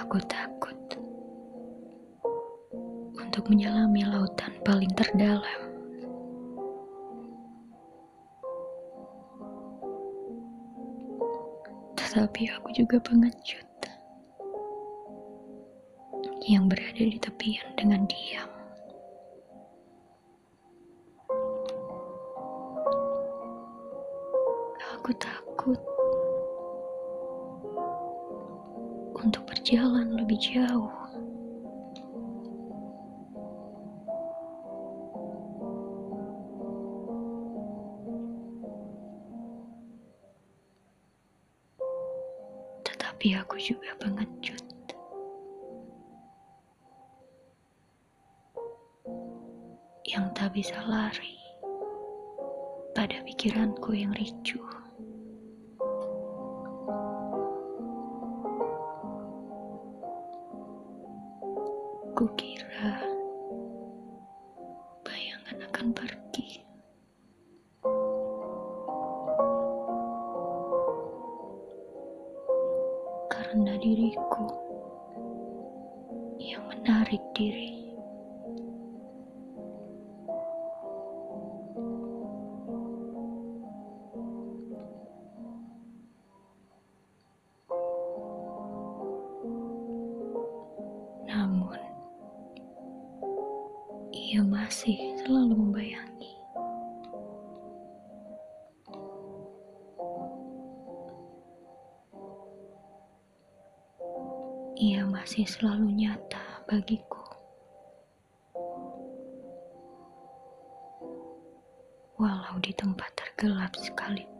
Aku takut untuk menyelami lautan paling terdalam. Tetapi aku juga pengecut yang berada di tepian dengan diam. Aku takut untuk berjalan lebih jauh. Tetapi aku juga pengecut. Yang tak bisa lari pada pikiranku yang ricuh. Kukira bayangan akan pergi. Karena diriku yang menarik diri. Ia masih selalu membayangi. Ia masih selalu nyata bagiku. Walau di tempat tergelap sekalipun.